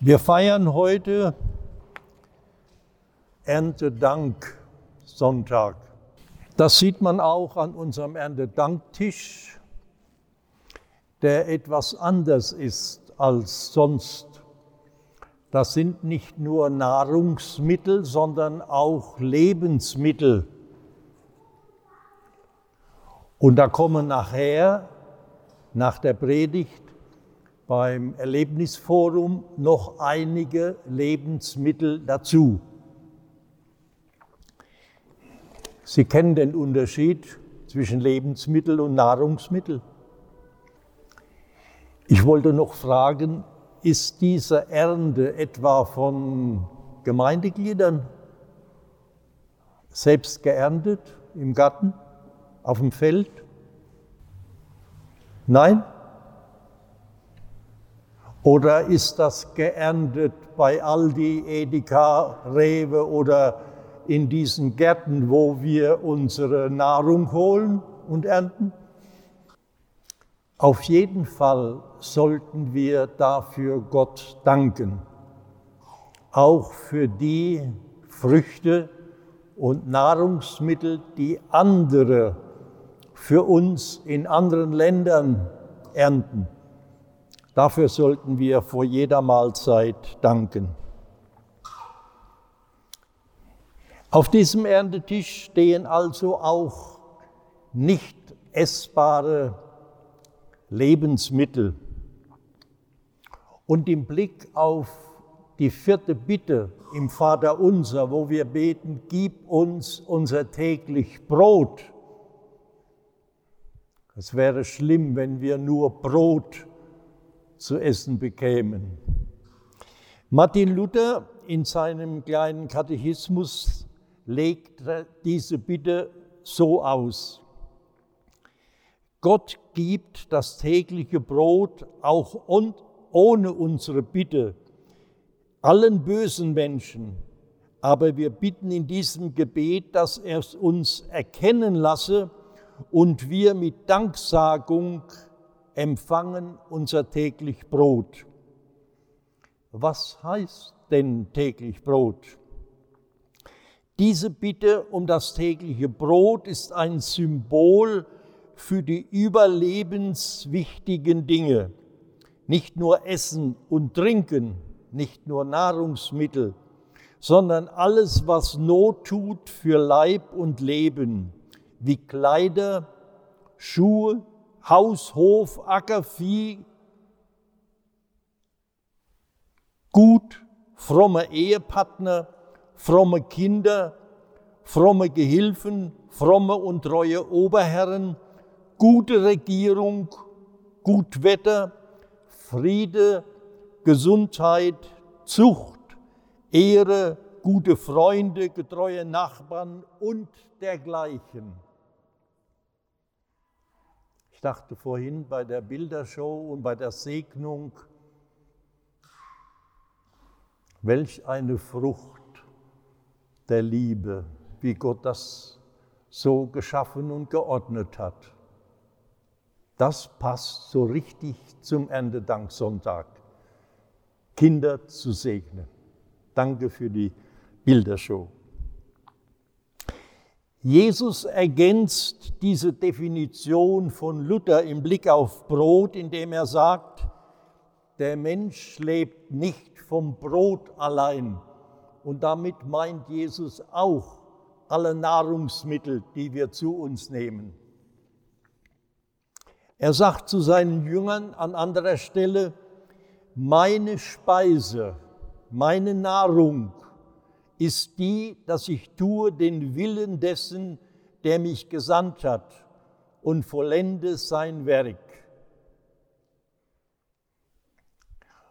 Wir feiern heute Erntedank Sonntag. Das sieht man auch an unserem Erntedanktisch, der etwas anders ist als sonst. Das sind nicht nur Nahrungsmittel, sondern auch Lebensmittel. Und da kommen nachher, nach der Predigt, beim Erlebnisforum noch einige Lebensmittel dazu. Sie kennen den Unterschied zwischen Lebensmittel und Nahrungsmittel. Ich wollte noch fragen, ist diese Ernte etwa von Gemeindegliedern selbst geerntet im Garten, auf dem Feld? Nein? Oder ist das geerntet bei Aldi, Edeka, Rewe oder in diesen Gärten, wo wir unsere Nahrung holen und ernten? Auf jeden Fall sollten wir dafür Gott danken, auch für die Früchte und Nahrungsmittel, die andere für uns in anderen Ländern ernten. Dafür sollten wir vor jeder Mahlzeit danken. Auf diesem Erntetisch stehen also auch nicht essbare Lebensmittel. Und im Blick auf die vierte Bitte im Vater unser, wo wir beten, gib uns unser täglich Brot. Es wäre schlimm, wenn wir nur Brot zu essen bekämen. Martin Luther in seinem kleinen Katechismus legt diese Bitte so aus. Gott gibt das tägliche Brot auch ohne unsere Bitte allen bösen Menschen, aber wir bitten in diesem Gebet, dass er es uns erkennen lasse und wir mit Danksagung empfangen unser täglich Brot. Was heißt denn täglich Brot? Diese Bitte um das tägliche Brot ist ein Symbol für die überlebenswichtigen Dinge. Nicht nur Essen und Trinken, nicht nur Nahrungsmittel, sondern alles, was Not tut für Leib und Leben, wie Kleider, Schuhe, Haus, Hof, Acker, Vieh, Gut, fromme Ehepartner, fromme Kinder, fromme Gehilfen, fromme und treue Oberherren, gute Regierung, gut Wetter, Friede, Gesundheit, Zucht, Ehre, gute Freunde, getreue Nachbarn und dergleichen. Ich dachte vorhin bei der Bildershow und bei der Segnung, welch eine Frucht der Liebe, wie Gott das so geschaffen und geordnet hat. Das passt so richtig zum Erntedanksonntag. Kinder zu segnen. Danke für die Bildershow. Jesus ergänzt diese Definition von Luther im Blick auf Brot, indem er sagt, der Mensch lebt nicht vom Brot allein. Und damit meint Jesus auch alle Nahrungsmittel, die wir zu uns nehmen. Er sagt zu seinen Jüngern an anderer Stelle, meine Speise, meine Nahrung ist die, dass ich tue den Willen dessen, der mich gesandt hat und vollende sein Werk.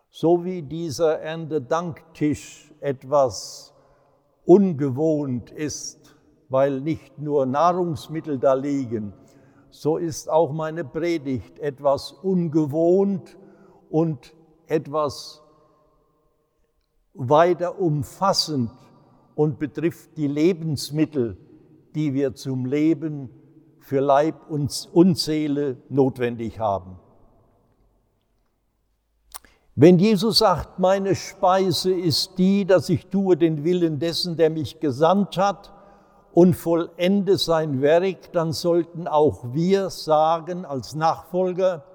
So wie dieser Erntedanktisch etwas ungewohnt ist, weil nicht nur Nahrungsmittel da liegen, so ist auch meine Predigt etwas ungewohnt und etwas weiter umfassend und betrifft die Lebensmittel, die wir zum Leben für Leib und Seele notwendig haben. Wenn Jesus sagt, meine Speise ist die, dass ich tue den Willen dessen, der mich gesandt hat und vollende sein Werk, dann sollten auch wir sagen als Nachfolger,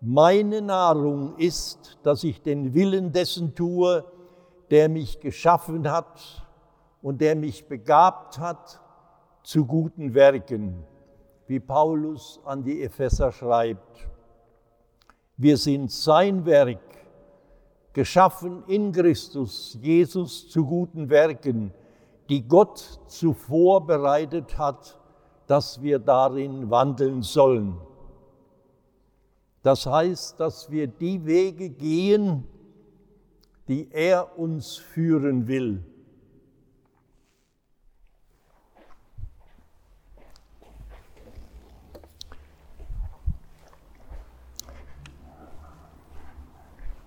meine Nahrung ist, dass ich den Willen dessen tue, der mich geschaffen hat und der mich begabt hat zu guten Werken, wie Paulus an die Epheser schreibt. Wir sind sein Werk, geschaffen in Christus, Jesus zu guten Werken, die Gott zuvor bereitet hat, dass wir darin wandeln sollen. Das heißt, dass wir die Wege gehen, die er uns führen will.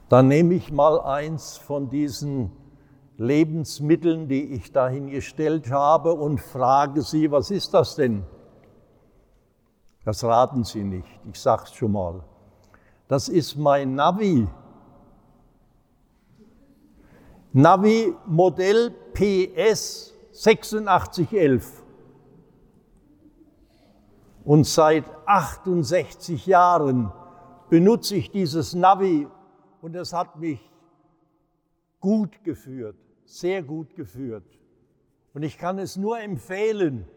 Dann nehme ich mal eins von diesen Lebensmitteln, die ich dahingestellt habe und frage Sie, was ist das denn? Das raten Sie nicht, ich sage es schon mal. Das ist mein Navi. Navi Modell PS 8611. Und seit 68 Jahren benutze ich dieses Navi und es hat mich gut geführt, sehr gut geführt. Und ich kann es nur empfehlen.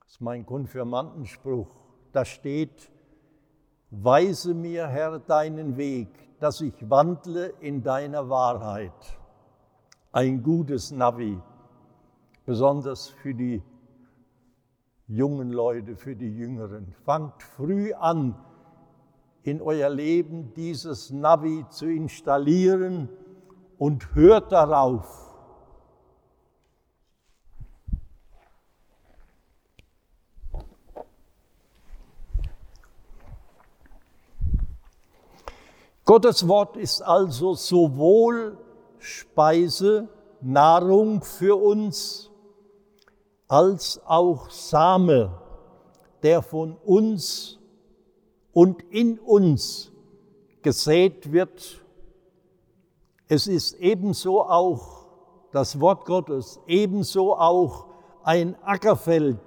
Das ist mein Konfirmandenspruch. Da steht, weise mir, Herr, deinen Weg, dass ich wandle in deiner Wahrheit. Ein gutes Navi, besonders für die jungen Leute, für die Jüngeren. Fangt früh an, in euer Leben dieses Navi zu installieren und hört darauf. Gottes Wort ist also sowohl Speise, Nahrung für uns, als auch Same, der von uns und in uns gesät wird. Es ist ebenso auch das Wort Gottes, ebenso auch ein Ackerfeld,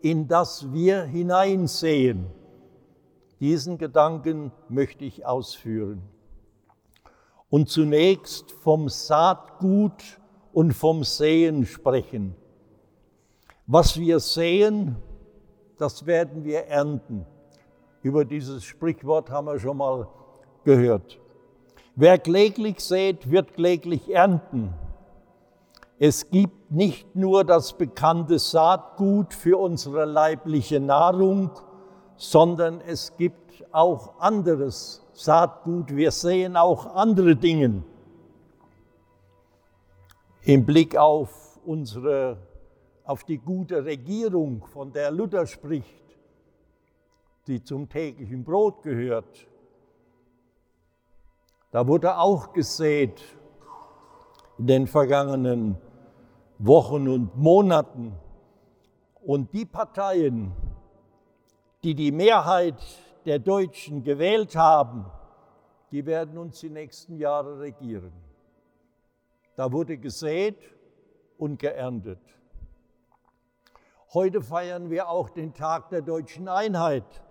in das wir hineinsehen. Diesen Gedanken möchte ich ausführen. Und zunächst vom Saatgut und vom Sehen sprechen. Was wir sehen, das werden wir ernten. Über dieses Sprichwort haben wir schon mal gehört. Wer kläglich sät, wird kläglich ernten. Es gibt nicht nur das bekannte Saatgut für unsere leibliche Nahrung, sondern es gibt auch anderes Saatgut. Wir sehen auch andere Dinge. Im Blick auf unsere, auf die gute Regierung, von der Luther spricht, die zum täglichen Brot gehört. Da wurde auch gesät in den vergangenen Wochen und Monaten. Und die Parteien, die die Mehrheit der Deutschen gewählt haben, die werden uns die nächsten Jahre regieren. Da wurde gesät und geerntet. Heute feiern wir auch den Tag der deutschen Einheit.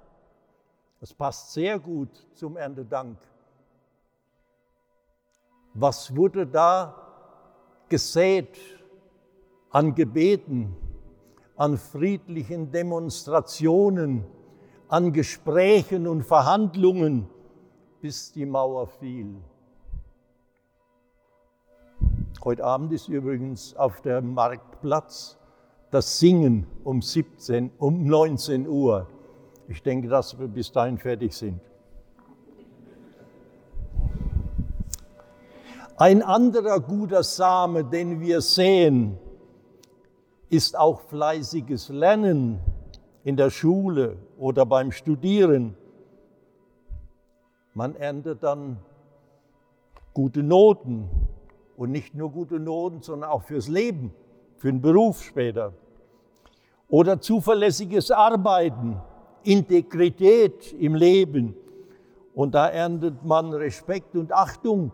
Das passt sehr gut zum Erntedank. Was wurde da gesät an Gebeten, an friedlichen Demonstrationen, an Gesprächen und Verhandlungen, bis die Mauer fiel? Heute Abend ist übrigens auf dem Marktplatz das Singen um, 17, um 19 Uhr. Ich denke, dass wir bis dahin fertig sind. Ein anderer guter Same, den wir sehen, ist auch fleißiges Lernen in der Schule oder beim Studieren. Man erntet dann gute Noten und nicht nur gute Noten, sondern auch fürs Leben, für den Beruf später. Oder zuverlässiges Arbeiten Integrität im Leben Und da erntet man Respekt und Achtung.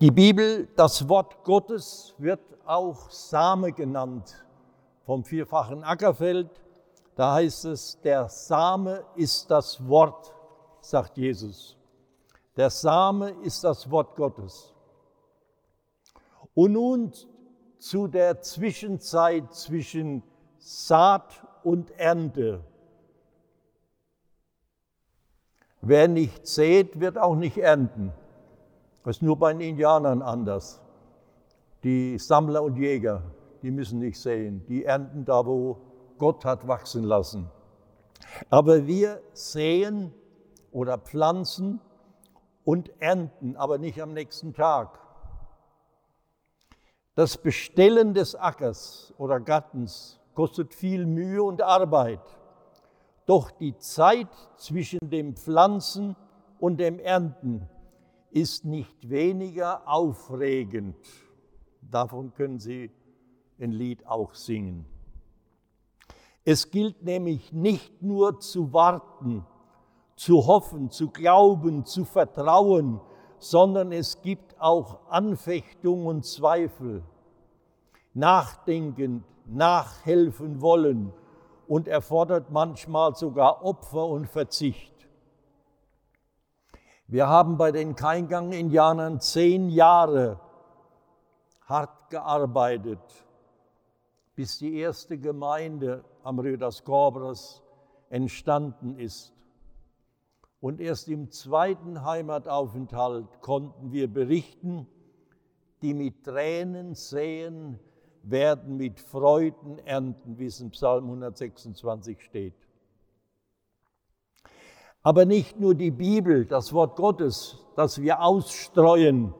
Die Bibel, das Wort Gottes, wird auch Same genannt vom vierfachen Ackerfeld. Da heißt es, der Same ist das Wort, sagt Jesus. Der Same ist das Wort Gottes. Und nun zu der Zwischenzeit zwischen Saat und Ernte. Wer nicht sät, wird auch nicht ernten. Das ist nur bei den Indianern anders. Die Sammler und Jäger, die müssen nicht säen. Die ernten da, wo Gott hat wachsen lassen. Aber wir säen oder pflanzen und ernten, aber nicht am nächsten Tag. Das Bestellen des Ackers oder Gartens kostet viel Mühe und Arbeit. Doch die Zeit zwischen dem Pflanzen und dem Ernten ist nicht weniger aufregend. Davon können Sie ein Lied auch singen. Es gilt nämlich nicht nur zu warten, zu hoffen, zu glauben, zu vertrauen, sondern es gibt auch Anfechtung und Zweifel, nachdenkend, nachhelfen wollen und erfordert manchmal sogar Opfer und Verzicht. Wir haben bei den Keingang-Indianern zehn Jahre hart gearbeitet, bis die erste Gemeinde am Rio das Cobras entstanden ist. Und erst im zweiten Heimataufenthalt konnten wir berichten, die mit Tränen sehen, werden mit Freuden ernten, wie es im Psalm 126 steht. Aber nicht nur die Bibel, das Wort Gottes, das wir ausstreuen,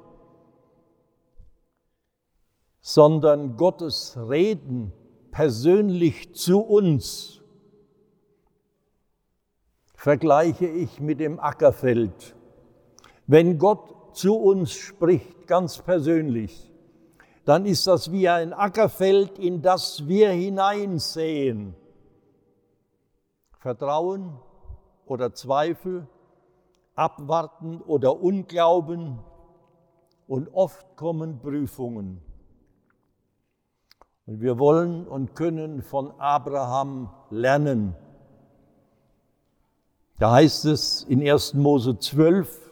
sondern Gottes Reden persönlich zu uns vergleiche ich mit dem Ackerfeld. Wenn Gott zu uns spricht, ganz persönlich, dann ist das wie ein Ackerfeld, in das wir hineinsehen. Vertrauen, oder Zweifel, Abwarten oder Unglauben und oft kommen Prüfungen. Und wir wollen und können von Abraham lernen. Da heißt es in 1. Mose 12,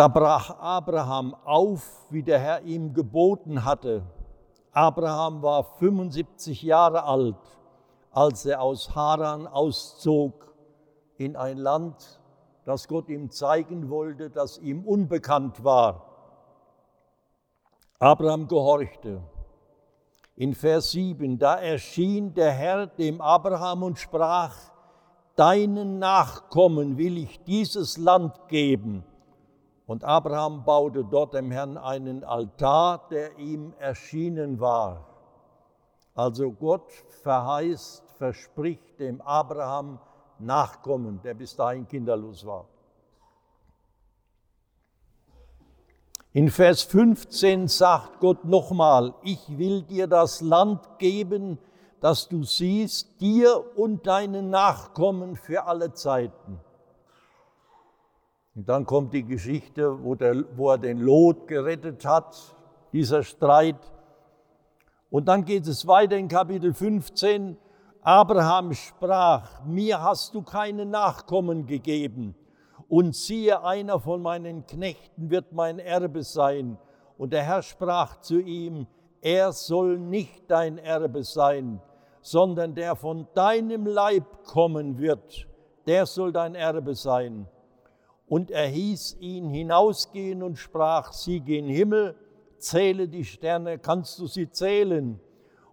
da brach Abraham auf, wie der Herr ihm geboten hatte. Abraham war 75 Jahre alt als er aus Haran auszog in ein Land, das Gott ihm zeigen wollte, das ihm unbekannt war. Abraham gehorchte. In Vers 7, da erschien der Herr dem Abraham und sprach, deinen Nachkommen will ich dieses Land geben. Und Abraham baute dort dem Herrn einen Altar, der ihm erschienen war. Also Gott verheißt, verspricht dem Abraham Nachkommen, der bis dahin kinderlos war. In Vers 15 sagt Gott nochmal, ich will dir das Land geben, das du siehst, dir und deinen Nachkommen für alle Zeiten. Und dann kommt die Geschichte, wo, der, wo er den Lot gerettet hat, dieser Streit. Und dann geht es weiter in Kapitel 15. Abraham sprach, mir hast du keine Nachkommen gegeben. Und siehe, einer von meinen Knechten wird mein Erbe sein. Und der Herr sprach zu ihm, er soll nicht dein Erbe sein, sondern der von deinem Leib kommen wird, der soll dein Erbe sein. Und er hieß ihn hinausgehen und sprach, sieh gen Himmel, zähle die Sterne, kannst du sie zählen?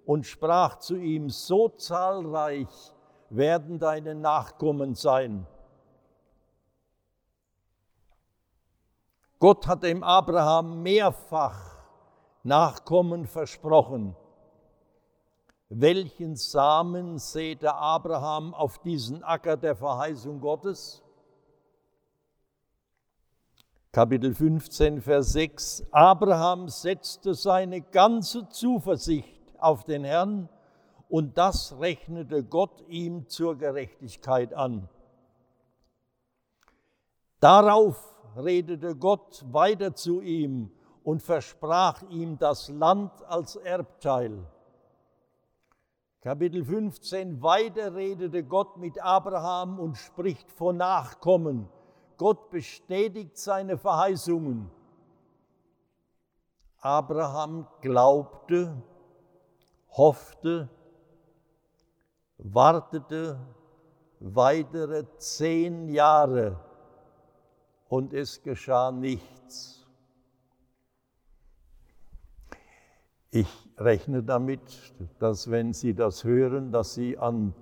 Und sprach zu ihm, so zahlreich werden deine Nachkommen sein. Gott hat dem Abraham mehrfach Nachkommen versprochen. Welchen Samen säte Abraham auf diesen Acker der Verheißung Gottes? Kapitel 15, Vers 6. Abraham setzte seine ganze Zuversicht auf den Herrn und das rechnete Gott ihm zur Gerechtigkeit an. Darauf redete Gott weiter zu ihm und versprach ihm das Land als Erbteil. Kapitel 15, weiter redete Gott mit Abraham und spricht von Nachkommen. Gott bestätigt seine Verheißungen. Abraham glaubte, hoffte, wartete weitere zehn Jahre und es geschah nichts. Ich rechne damit, dass wenn Sie das hören, dass Sie an,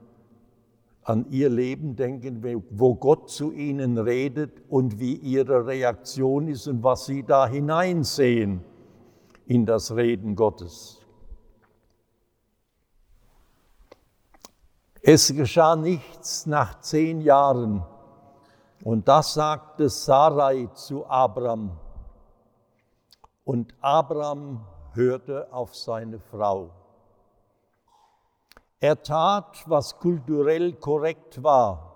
an Ihr Leben denken, wo Gott zu Ihnen redet und wie Ihre Reaktion ist und was Sie da hineinsehen in das Reden Gottes. Es geschah nichts nach zehn Jahren. Und das sagte Sarai zu Abram. Und Abram hörte auf seine Frau. Er tat, was kulturell korrekt war.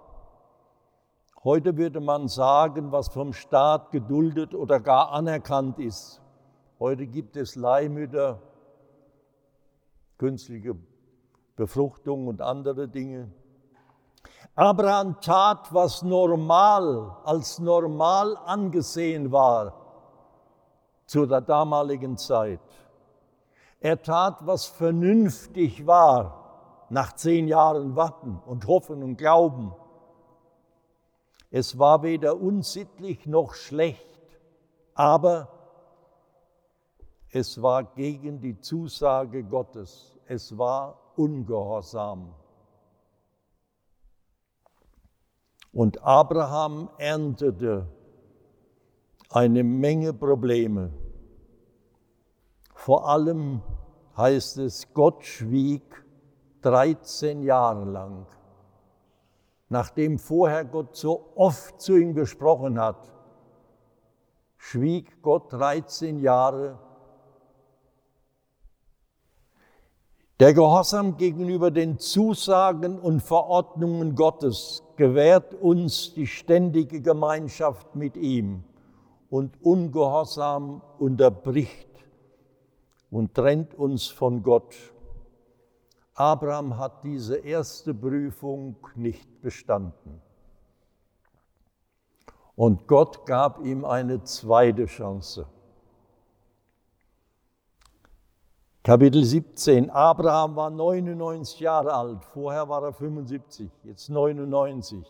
Heute würde man sagen, was vom Staat geduldet oder gar anerkannt ist. Heute gibt es Leihmütter, künstliche Befruchtung und andere Dinge. Abraham tat, was normal, als normal angesehen war zu der damaligen Zeit. Er tat, was vernünftig war nach zehn Jahren Warten und Hoffen und Glauben. Es war weder unsittlich noch schlecht, aber es war gegen die Zusage Gottes. Es war ungehorsam. Und Abraham erntete eine Menge Probleme. Vor allem heißt es, Gott schwieg 13 Jahre lang. Nachdem vorher Gott so oft zu ihm gesprochen hat, schwieg Gott 13 Jahre. Der Gehorsam gegenüber den Zusagen und Verordnungen Gottes gewährt uns die ständige Gemeinschaft mit ihm und Ungehorsam unterbricht und trennt uns von Gott. Abraham hat diese erste Prüfung nicht bestanden. Und Gott gab ihm eine zweite Chance. Kapitel 17. Abraham war 99 Jahre alt, vorher war er 75, jetzt 99.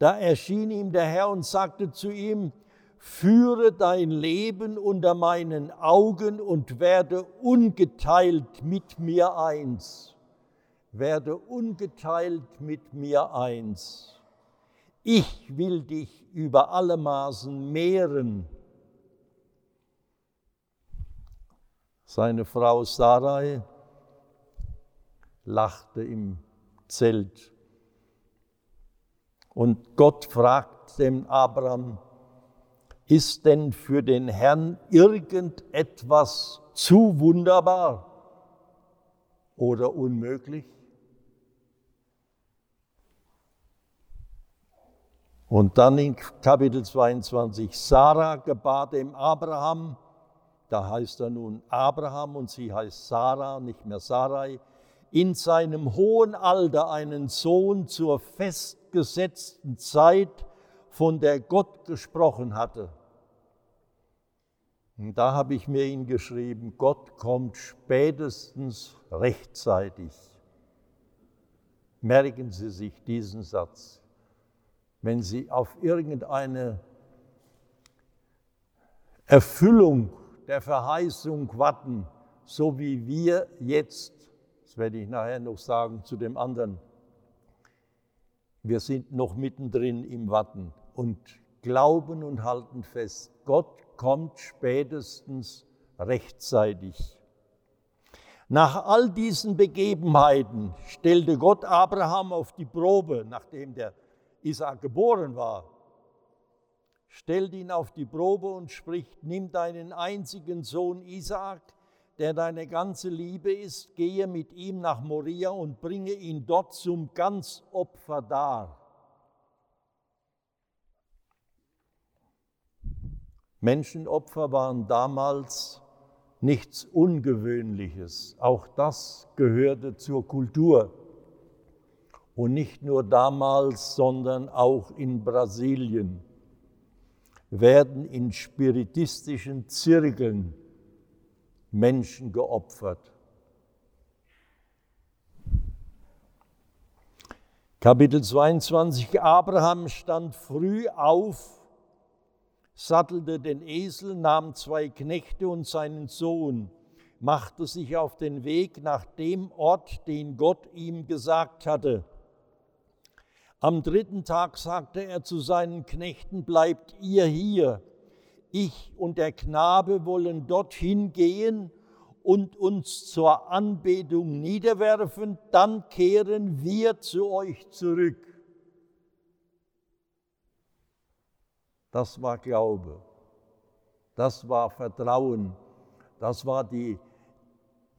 Da erschien ihm der Herr und sagte zu ihm, führe dein Leben unter meinen Augen und werde ungeteilt mit mir eins. Werde ungeteilt mit mir eins. Ich will dich über alle Maßen mehren Seine Frau Sarai lachte im Zelt. Und Gott fragt dem Abraham, ist denn für den Herrn irgendetwas zu wunderbar oder unmöglich? Und dann in Kapitel 22, Sarah gebar dem Abraham, da heißt er nun Abraham und sie heißt Sarah, nicht mehr Sarai, in seinem hohen Alter einen Sohn zur festgesetzten Zeit, von der Gott gesprochen hatte. Und da habe ich mir ihn geschrieben, Gott kommt spätestens rechtzeitig. Merken Sie sich diesen Satz. Wenn Sie auf irgendeine Erfüllung der Verheißung warten, so wie wir jetzt, das werde ich nachher noch sagen zu dem anderen, wir sind noch mittendrin im Warten und glauben und halten fest, Gott kommt spätestens rechtzeitig. Nach all diesen Begebenheiten stellte Gott Abraham auf die Probe, nachdem der Isaac geboren war stellt ihn auf die Probe und spricht, nimm deinen einzigen Sohn Isaak, der deine ganze Liebe ist, gehe mit ihm nach Moria und bringe ihn dort zum Ganzopfer dar. Menschenopfer waren damals nichts Ungewöhnliches. Auch das gehörte zur Kultur. Und nicht nur damals, sondern auch in Brasilien werden in spiritistischen Zirkeln Menschen geopfert. Kapitel 22. Abraham stand früh auf, sattelte den Esel, nahm zwei Knechte und seinen Sohn, machte sich auf den Weg nach dem Ort, den Gott ihm gesagt hatte. Am dritten Tag sagte er zu seinen Knechten, bleibt ihr hier ich und der Knabe wollen dorthin gehen und uns zur Anbetung niederwerfen, dann kehren wir zu euch zurück. Das war Glaube, das war Vertrauen, das war die,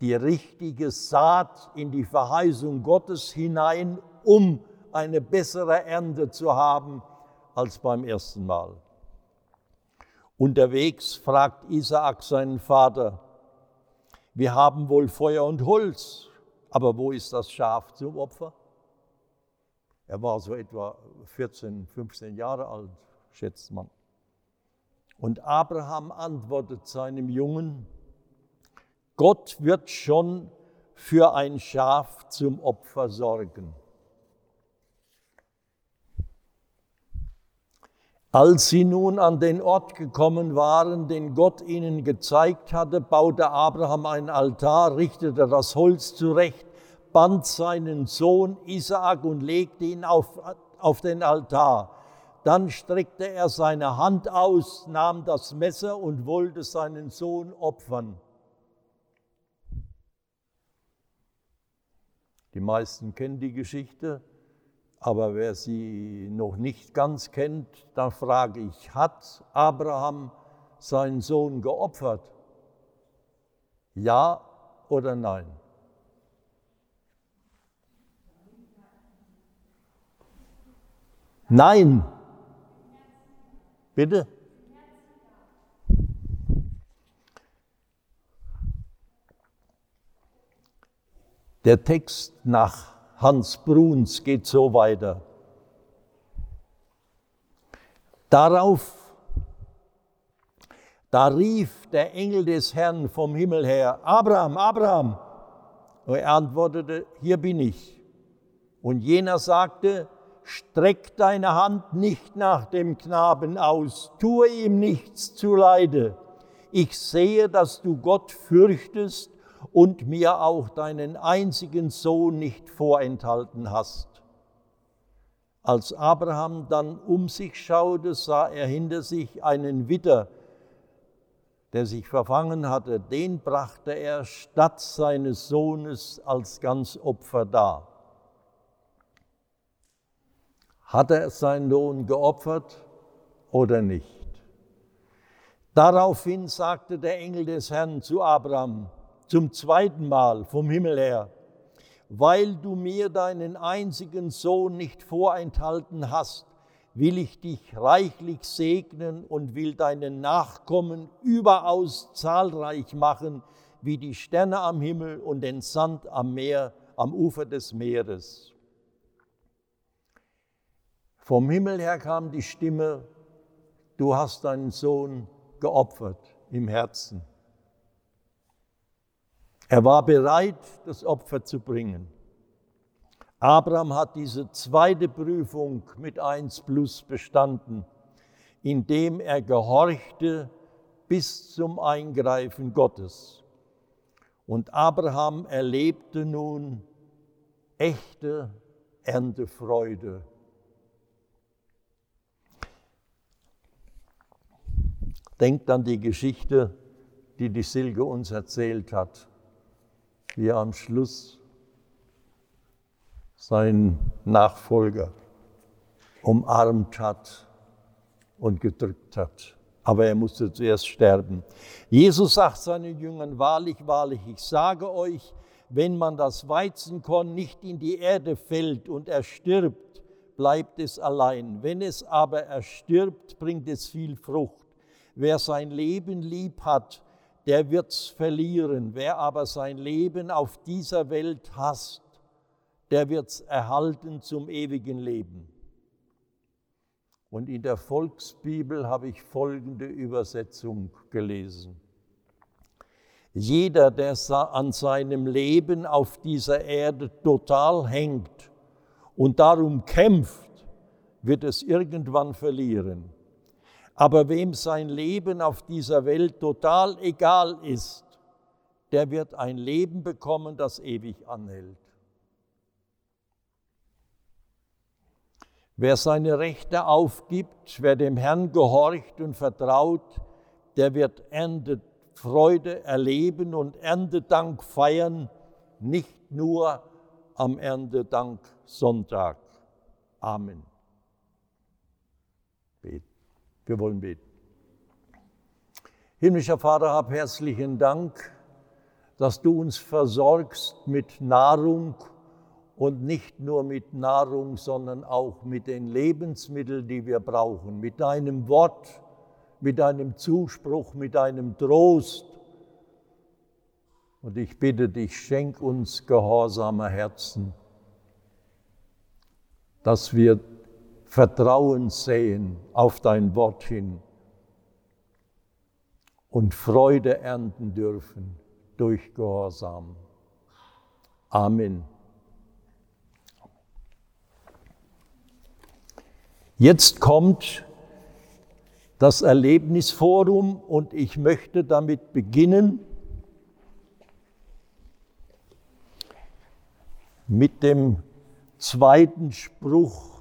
die richtige Saat in die Verheißung Gottes hinein, um eine bessere Ernte zu haben als beim ersten Mal. Unterwegs fragt Isaak seinen Vater, wir haben wohl Feuer und Holz, aber wo ist das Schaf zum Opfer? Er war so etwa 14, 15 Jahre alt, schätzt man. Und Abraham antwortet seinem Jungen, Gott wird schon für ein Schaf zum Opfer sorgen. Als sie nun an den Ort gekommen waren, den Gott ihnen gezeigt hatte, baute Abraham einen Altar, richtete das Holz zurecht, band seinen Sohn Isaak und legte ihn auf, auf den Altar. Dann streckte er seine Hand aus, nahm das Messer und wollte seinen Sohn opfern. Die meisten kennen die Geschichte. Aber wer sie noch nicht ganz kennt, dann frage ich, hat Abraham seinen Sohn geopfert? Ja oder nein? Nein. Bitte? Der Text nach Hans Bruns geht so weiter. Darauf, da rief der Engel des Herrn vom Himmel her, Abraham, Abraham. Und er antwortete, hier bin ich. Und jener sagte, streck deine Hand nicht nach dem Knaben aus, tue ihm nichts zuleide. Ich sehe, dass du Gott fürchtest und mir auch deinen einzigen Sohn nicht vorenthalten hast. Als Abraham dann um sich schaute, sah er hinter sich einen Widder, der sich verfangen hatte. Den brachte er statt seines Sohnes als Ganzopfer dar. Hat er seinen Lohn geopfert oder nicht? Daraufhin sagte der Engel des Herrn zu Abraham, zum zweiten Mal vom Himmel her, weil du mir deinen einzigen Sohn nicht vorenthalten hast, will ich dich reichlich segnen und will deinen Nachkommen überaus zahlreich machen, wie die Sterne am Himmel und den Sand am Meer, am Ufer des Meeres. Vom Himmel her kam die Stimme, du hast deinen Sohn geopfert im Herzen. Er war bereit, das Opfer zu bringen. Abraham hat diese zweite Prüfung mit 1 plus bestanden, indem er gehorchte bis zum Eingreifen Gottes. Und Abraham erlebte nun echte Erntefreude. Denkt an die Geschichte, die die Silke uns erzählt hat wie er am Schluss seinen Nachfolger umarmt hat und gedrückt hat. aber er musste zuerst sterben. Jesus sagt seinen Jüngern, wahrlich, wahrlich, ich sage euch, wenn man das Weizenkorn nicht in die Erde fällt und erstirbt, bleibt es allein. Wenn es aber erstirbt, bringt es viel Frucht. Wer sein Leben lieb hat, der wird's verlieren. Wer aber sein Leben auf dieser Welt hasst, der wird's erhalten zum ewigen Leben. Und in der Volksbibel habe ich folgende Übersetzung gelesen. Jeder, der an seinem Leben auf dieser Erde total hängt und darum kämpft, wird es irgendwann verlieren. Aber wem sein Leben auf dieser Welt total egal ist, der wird ein Leben bekommen, das ewig anhält. Wer seine Rechte aufgibt, wer dem Herrn gehorcht und vertraut, der wird Erntefreude erleben und Erntedank feiern, nicht nur am Erntedank Sonntag. Amen. Wir wollen beten. Himmlischer Vater, hab herzlichen Dank, dass du uns versorgst mit Nahrung und nicht nur mit Nahrung, sondern auch mit den Lebensmitteln, die wir brauchen, mit deinem Wort, mit deinem Zuspruch, mit deinem Trost. Und ich bitte dich, schenk uns gehorsame Herzen, dass wir Vertrauen sehen auf dein Wort hin und Freude ernten dürfen durch Gehorsam. Amen. Jetzt kommt das Erlebnisforum und ich möchte damit beginnen mit dem zweiten Spruch.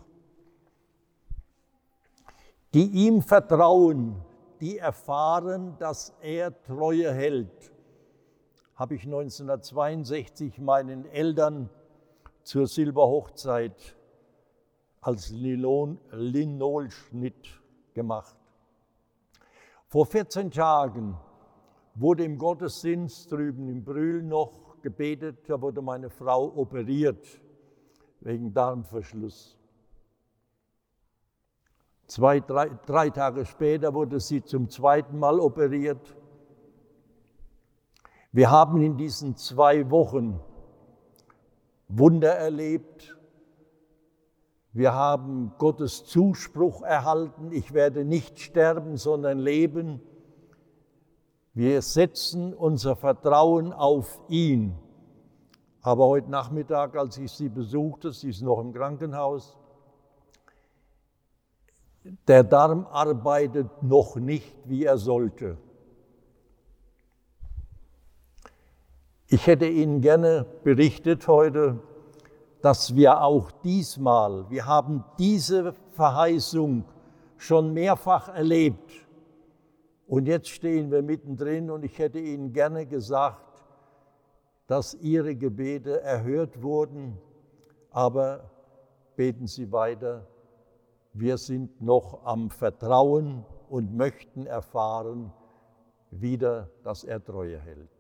Die ihm vertrauen, die erfahren, dass er Treue hält, habe ich 1962 meinen Eltern zur Silberhochzeit als Linolschnitt gemacht. Vor 14 Tagen wurde im Gottesdienst drüben im Brühl noch gebetet, da wurde meine Frau operiert wegen Darmverschluss. Zwei, drei, drei Tage später wurde sie zum zweiten Mal operiert. Wir haben in diesen zwei Wochen Wunder erlebt, wir haben Gottes Zuspruch erhalten, ich werde nicht sterben, sondern leben. Wir setzen unser Vertrauen auf ihn. Aber heute Nachmittag, als ich sie besuchte, sie ist noch im Krankenhaus, der Darm arbeitet noch nicht, wie er sollte. Ich hätte Ihnen gerne berichtet heute, dass wir auch diesmal, wir haben diese Verheißung schon mehrfach erlebt. Und jetzt stehen wir mittendrin und ich hätte Ihnen gerne gesagt, dass Ihre Gebete erhört wurden, aber beten Sie weiter. Wir sind noch am Vertrauen und möchten erfahren wieder, dass er Treue hält.